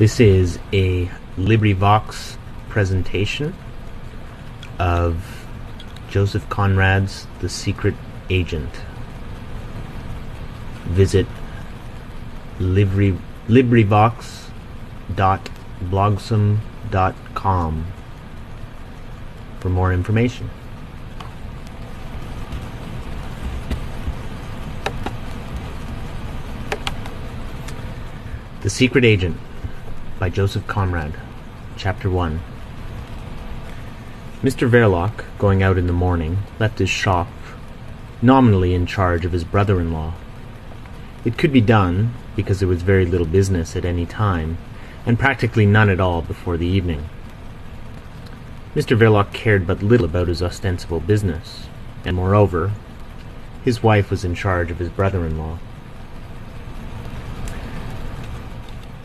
This is a LibriVox presentation of Joseph Conrad's The Secret Agent. Visit Libri, LibriVox.blogsome.com for more information. The Secret Agent by Joseph Conrad, Chapter 1 Mr. Verloc, going out in the morning, left his shop nominally in charge of his brother-in-law. It could be done, because there was very little business at any time, and practically none at all before the evening. Mr. Verloc cared but little about his ostensible business, and moreover, his wife was in charge of his brother-in-law.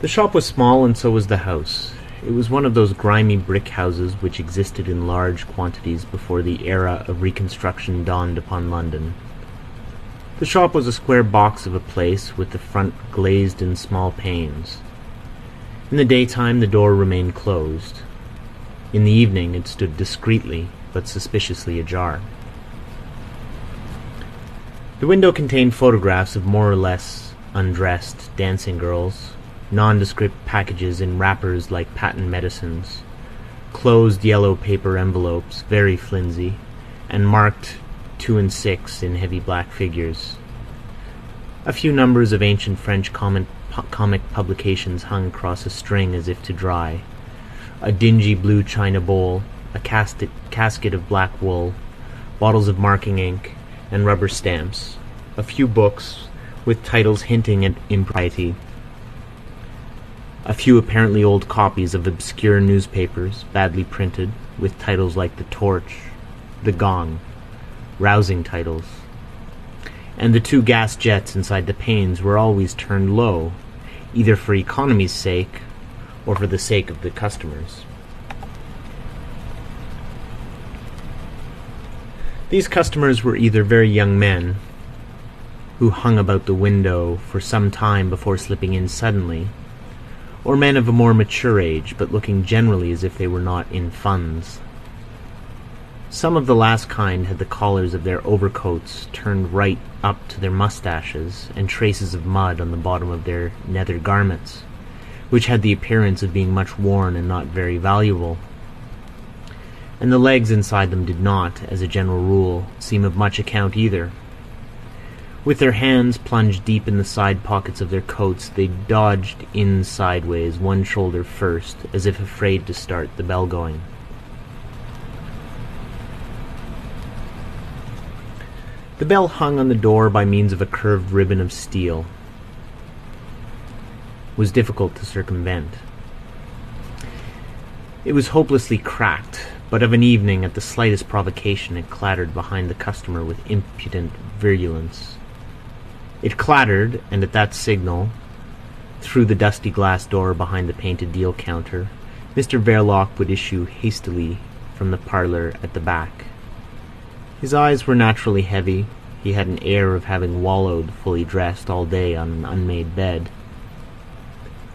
The shop was small and so was the house. It was one of those grimy brick houses which existed in large quantities before the era of reconstruction dawned upon London. The shop was a square box of a place with the front glazed in small panes. In the daytime the door remained closed. In the evening it stood discreetly but suspiciously ajar. The window contained photographs of more or less undressed dancing girls, nondescript packages in wrappers like patent medicines, closed yellow paper envelopes, very flimsy, and marked two and six in heavy black figures. A few numbers of ancient French comic, comic publications hung across a string as if to dry. A dingy blue china bowl, a casket, casket of black wool, bottles of marking ink, and rubber stamps. A few books with titles hinting at impropriety a few apparently old copies of obscure newspapers, badly printed, with titles like The Torch, The Gong, rousing titles. And the two gas jets inside the panes were always turned low, either for economy's sake or for the sake of the customers. These customers were either very young men, who hung about the window for some time before slipping in suddenly, or men of a more mature age, but looking generally as if they were not in funds. Some of the last kind had the collars of their overcoats turned right up to their moustaches, and traces of mud on the bottom of their nether garments, which had the appearance of being much worn and not very valuable. And the legs inside them did not, as a general rule, seem of much account either. With their hands plunged deep in the side pockets of their coats, they dodged in sideways, one shoulder first, as if afraid to start the bell going. The bell hung on the door by means of a curved ribbon of steel. was difficult to circumvent. It was hopelessly cracked, but of an evening, at the slightest provocation, it clattered behind the customer with impudent virulence. It clattered, and at that signal, through the dusty glass door behind the painted deal counter, Mr Verloc would issue hastily from the parlour at the back. His eyes were naturally heavy. He had an air of having wallowed, fully dressed, all day on an unmade bed.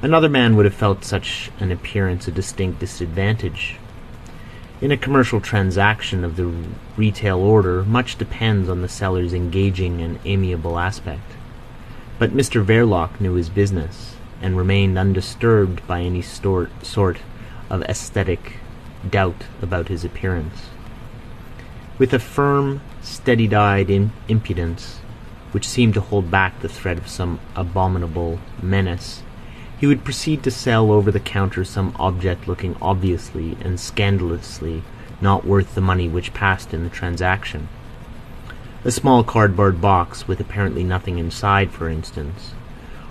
Another man would have felt such an appearance a distinct disadvantage. In a commercial transaction of the retail order, much depends on the seller's engaging and amiable aspect. But Mr Verloc knew his business, and remained undisturbed by any sort of aesthetic doubt about his appearance. With a firm, steady-eyed impudence, which seemed to hold back the threat of some abominable menace, he would proceed to sell over the counter some object looking obviously and scandalously not worth the money which passed in the transaction. A small cardboard box with apparently nothing inside, for instance,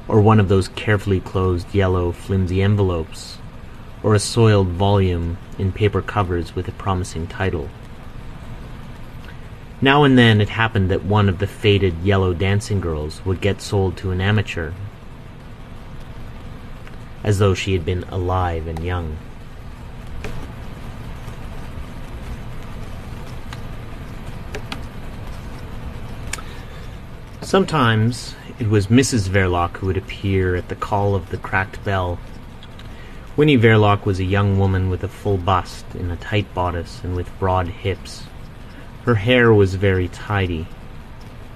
or one of those carefully closed yellow flimsy envelopes, or a soiled volume in paper covers with a promising title. Now and then it happened that one of the faded yellow dancing girls would get sold to an amateur, as though she had been alive and young. Sometimes it was Mrs Verloc who would appear at the call of the cracked bell, Winnie Verloc was a young woman with a full bust, in a tight bodice, and with broad hips. Her hair was very tidy.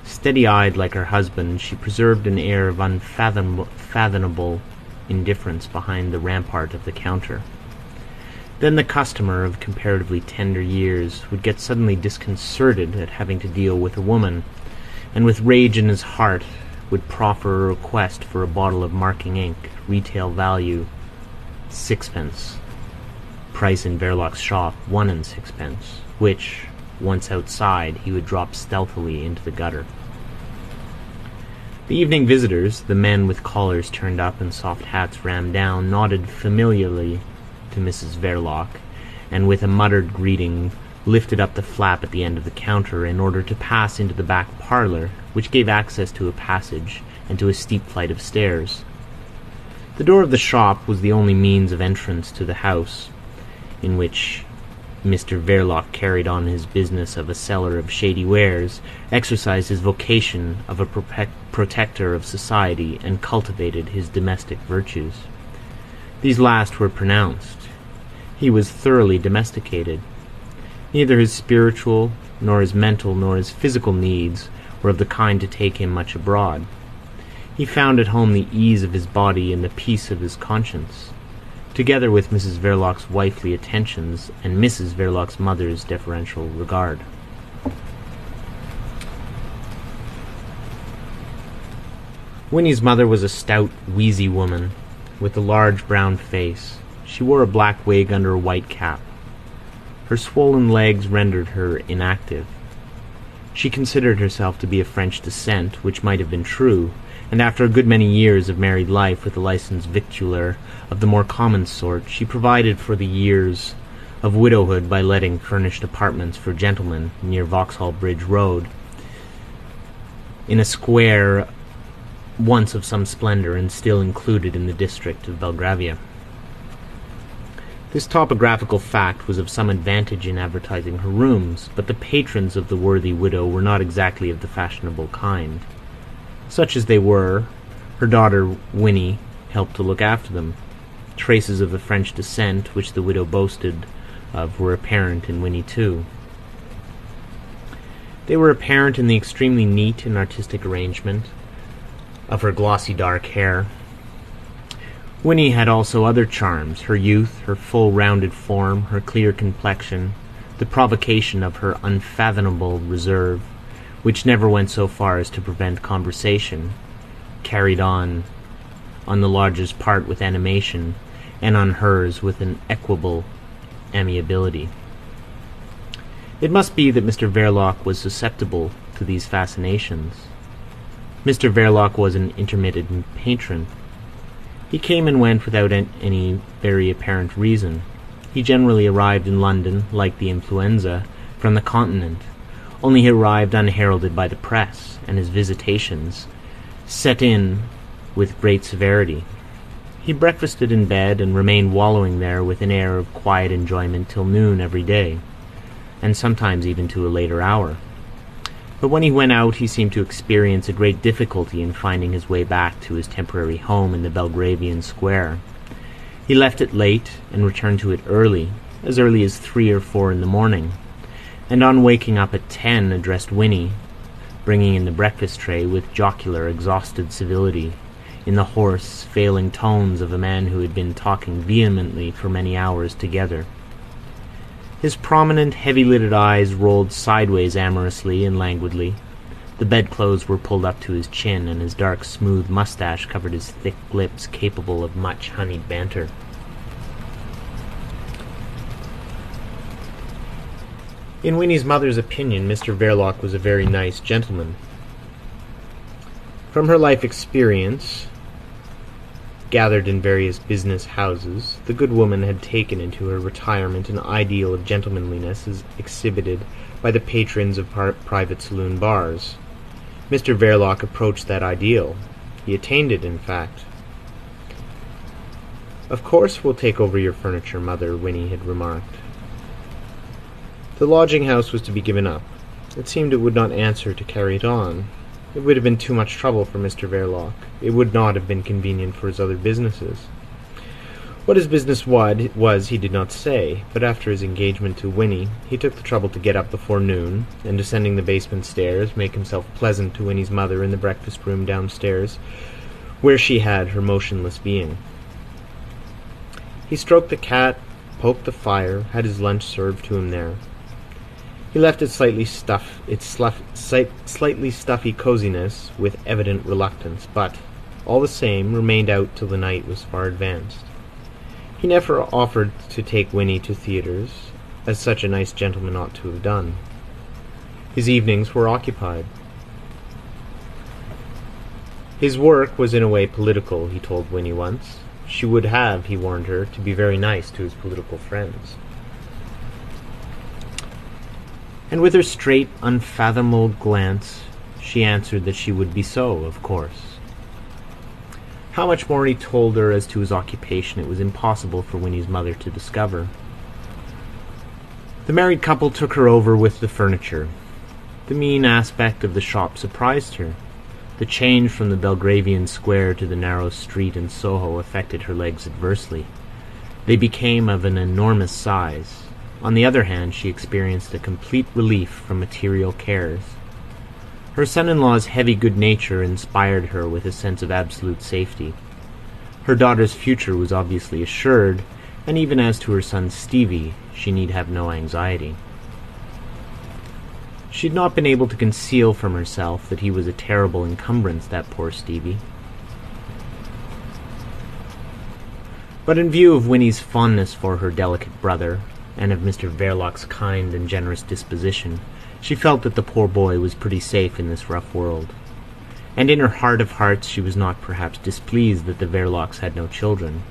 Steady-eyed like her husband, she preserved an air of unfathomable indifference behind the rampart of the counter. Then the customer of comparatively tender years would get suddenly disconcerted at having to deal with a woman, and with rage in his heart would proffer a request for a bottle of marking ink, retail value sixpence, price in Verloc's shop one and sixpence, which, once outside, he would drop stealthily into the gutter. The evening visitors, the men with collars turned up and soft hats rammed down, nodded familiarly to Mrs Verloc, and with a muttered greeting lifted up the flap at the end of the counter in order to pass into the back parlour, which gave access to a passage and to a steep flight of stairs. The door of the shop was the only means of entrance to the house, in which Mr Verloc carried on his business of a seller of shady wares, exercised his vocation of a protector of society, and cultivated his domestic virtues. These last were pronounced. He was thoroughly domesticated. Neither his spiritual, nor his mental, nor his physical needs were of the kind to take him much abroad. He found at home the ease of his body and the peace of his conscience together with Mrs Verloc's wifely attentions and Mrs Verloc's mother's deferential regard. Winnie's mother was a stout, wheezy woman with a large brown face. She wore a black wig under a white cap. Her swollen legs rendered her inactive. She considered herself to be of French descent, which might have been true, and after a good many years of married life with a licensed victualler of the more common sort, she provided for the years of widowhood by letting furnished apartments for gentlemen near Vauxhall Bridge Road, in a square once of some splendour and still included in the district of Belgravia. This topographical fact was of some advantage in advertising her rooms, but the patrons of the worthy widow were not exactly of the fashionable kind. Such as they were, her daughter Winnie helped to look after them. Traces of the French descent which the widow boasted of were apparent in Winnie too. They were apparent in the extremely neat and artistic arrangement of her glossy dark hair. Winnie had also other charms, her youth, her full rounded form, her clear complexion, the provocation of her unfathomable reserve, which never went so far as to prevent conversation, carried on on the lodger's part with animation, and on hers with an equable amiability. It must be that Mr Verloc was susceptible to these fascinations. Mr Verloc was an intermittent patron. He came and went without any very apparent reason. He generally arrived in London, like the influenza, from the Continent, only he arrived unheralded by the press, and his visitations set in with great severity. He breakfasted in bed and remained wallowing there with an air of quiet enjoyment till noon every day, and sometimes even to a later hour. But when he went out he seemed to experience a great difficulty in finding his way back to his temporary home in the Belgravian Square. He left it late and returned to it early, as early as three or four in the morning, and on waking up at ten addressed Winnie, bringing in the breakfast tray with jocular, exhausted civility, in the hoarse, failing tones of a man who had been talking vehemently for many hours together. His prominent, heavy-lidded eyes rolled sideways amorously and languidly. The bedclothes were pulled up to his chin, and his dark, smooth moustache covered his thick lips capable of much honeyed banter. In Winnie's mother's opinion, Mr Verloc was a very nice gentleman. From her life experience, gathered in various business houses, the good woman had taken into her retirement an ideal of gentlemanliness as exhibited by the patrons of private saloon bars. Mr Verloc approached that ideal. He attained it, in fact. Of course we'll take over your furniture, mother, Winnie had remarked. The lodging house was to be given up. It seemed it would not answer to carry it on. It would have been too much trouble for Mr Verloc. It would not have been convenient for his other businesses. What his business was he did not say, but after his engagement to Winnie he took the trouble to get up before noon, and descending the basement stairs, make himself pleasant to Winnie's mother in the breakfast room downstairs, where she had her motionless being. He stroked the cat, poked the fire, had his lunch served to him there. He left its slightly stuff its slightly stuffy coziness with evident reluctance, but, all the same, remained out till the night was far advanced. He never offered to take Winnie to theatres, as such a nice gentleman ought to have done. His evenings were occupied. His work was in a way political, he told Winnie once. She would have, he warned her, to be very nice to his political friends. And with her straight, unfathomable glance, she answered that she would be so, of course. How much more he told her as to his occupation it was impossible for Winnie's mother to discover. The married couple took her over with the furniture. The mean aspect of the shop surprised her. The change from the Belgravian square to the narrow street in Soho affected her legs adversely. They became of an enormous size. On the other hand, she experienced a complete relief from material cares. Her son-in-law's heavy good nature inspired her with a sense of absolute safety. Her daughter's future was obviously assured, and even as to her son Stevie, she need have no anxiety. She had not been able to conceal from herself that he was a terrible encumbrance, that poor Stevie. But in view of Winnie's fondness for her delicate brother, and of Mr Verloc's kind and generous disposition, she felt that the poor boy was pretty safe in this rough world. And in her heart of hearts she was not perhaps displeased that the Verlocs had no children.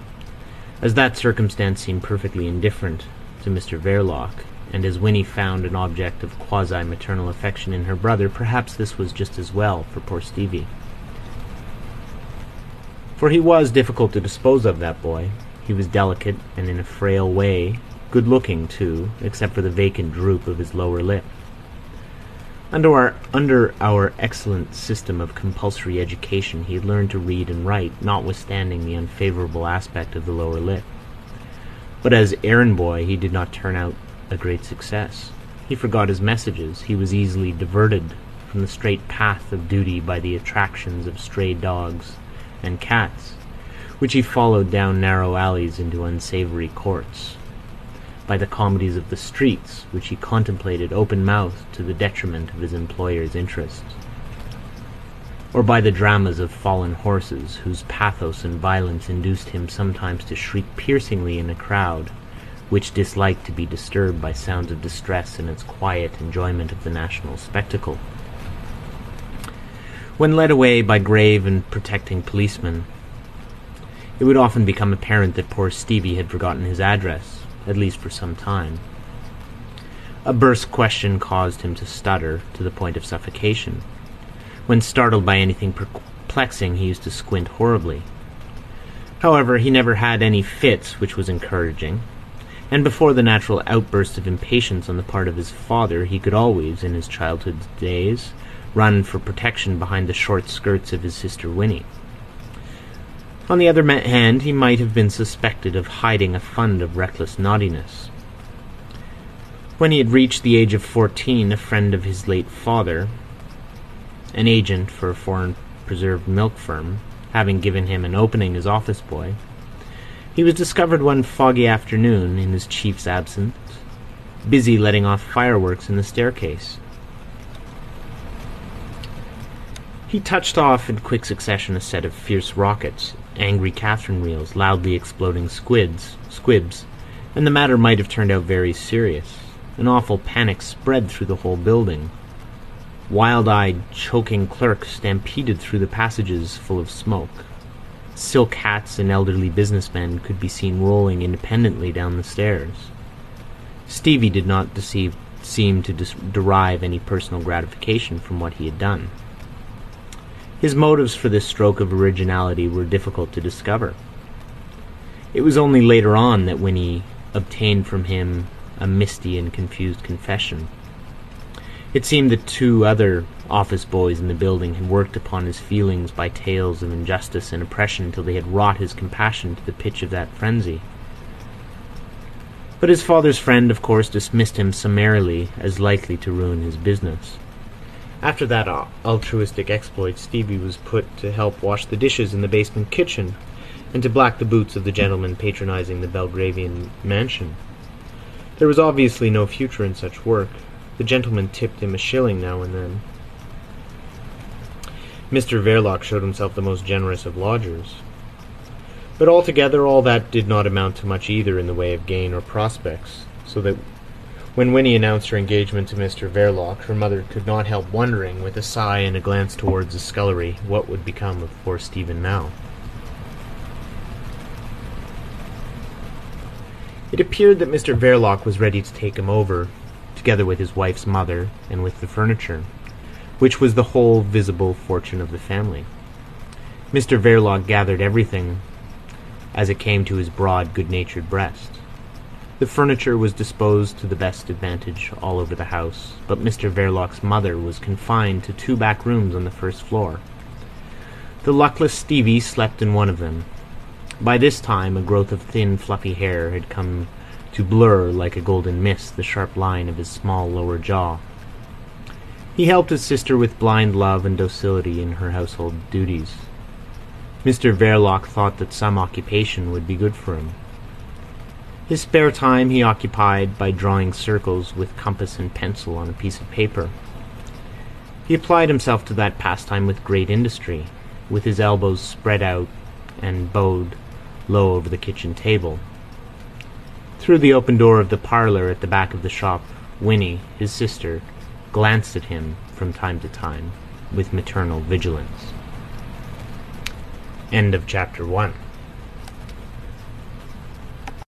As that circumstance seemed perfectly indifferent to Mr Verloc, and as Winnie found an object of quasi-maternal affection in her brother, perhaps this was just as well for poor Stevie. For he was difficult to dispose of, that boy. He was delicate and in a frail way, good-looking, too, except for the vacant droop of his lower lip. Under our, under our excellent system of compulsory education he had learned to read and write, notwithstanding the unfavourable aspect of the lower lip. But as errand boy he did not turn out a great success. He forgot his messages. He was easily diverted from the straight path of duty by the attractions of stray dogs and cats, which he followed down narrow alleys into unsavoury courts by the comedies of the streets, which he contemplated open-mouthed to the detriment of his employer's interests, or by the dramas of fallen horses, whose pathos and violence induced him sometimes to shriek piercingly in a crowd which disliked to be disturbed by sounds of distress in its quiet enjoyment of the national spectacle. When led away by grave and protecting policemen, it would often become apparent that poor Stevie had forgotten his address, at least for some time. A burst question caused him to stutter to the point of suffocation. When startled by anything perplexing, he used to squint horribly. However, he never had any fits, which was encouraging, and before the natural outburst of impatience on the part of his father, he could always, in his childhood days, run for protection behind the short skirts of his sister Winnie. On the other hand, he might have been suspected of hiding a fund of reckless naughtiness. When he had reached the age of fourteen, a friend of his late father, an agent for a foreign preserved milk firm, having given him an opening as office boy, he was discovered one foggy afternoon, in his chief's absence, busy letting off fireworks in the staircase. He touched off in quick succession a set of fierce rockets, angry Catherine wheels, loudly exploding squids, squibs, and the matter might have turned out very serious. An awful panic spread through the whole building. Wild-eyed, choking clerks stampeded through the passages full of smoke. Silk hats and elderly businessmen could be seen rolling independently down the stairs. Stevie did not deceive, seem to derive any personal gratification from what he had done. His motives for this stroke of originality were difficult to discover. It was only later on that Winnie obtained from him a misty and confused confession. It seemed that two other office boys in the building had worked upon his feelings by tales of injustice and oppression till they had wrought his compassion to the pitch of that frenzy. But his father's friend, of course, dismissed him summarily as likely to ruin his business. After that altruistic exploit, Stevie was put to help wash the dishes in the basement kitchen, and to black the boots of the gentlemen patronizing the Belgravian mansion. There was obviously no future in such work. The gentleman tipped him a shilling now and then. Mr Verloc showed himself the most generous of lodgers. But altogether all that did not amount to much either in the way of gain or prospects, so that when Winnie announced her engagement to Mr Verloc, her mother could not help wondering, with a sigh and a glance towards the scullery, what would become of poor Stephen now. It appeared that Mr Verloc was ready to take him over, together with his wife's mother and with the furniture, which was the whole visible fortune of the family. Mr Verloc gathered everything as it came to his broad, good-natured breast. The furniture was disposed to the best advantage all over the house, but Mr Verloc's mother was confined to two back rooms on the first floor. The luckless Stevie slept in one of them. By this time a growth of thin, fluffy hair had come to blur like a golden mist the sharp line of his small lower jaw. He helped his sister with blind love and docility in her household duties. Mr Verloc thought that some occupation would be good for him. His spare time he occupied by drawing circles with compass and pencil on a piece of paper. He applied himself to that pastime with great industry, with his elbows spread out and bowed low over the kitchen table. Through the open door of the parlour at the back of the shop, Winnie, his sister, glanced at him from time to time with maternal vigilance. End of chapter one.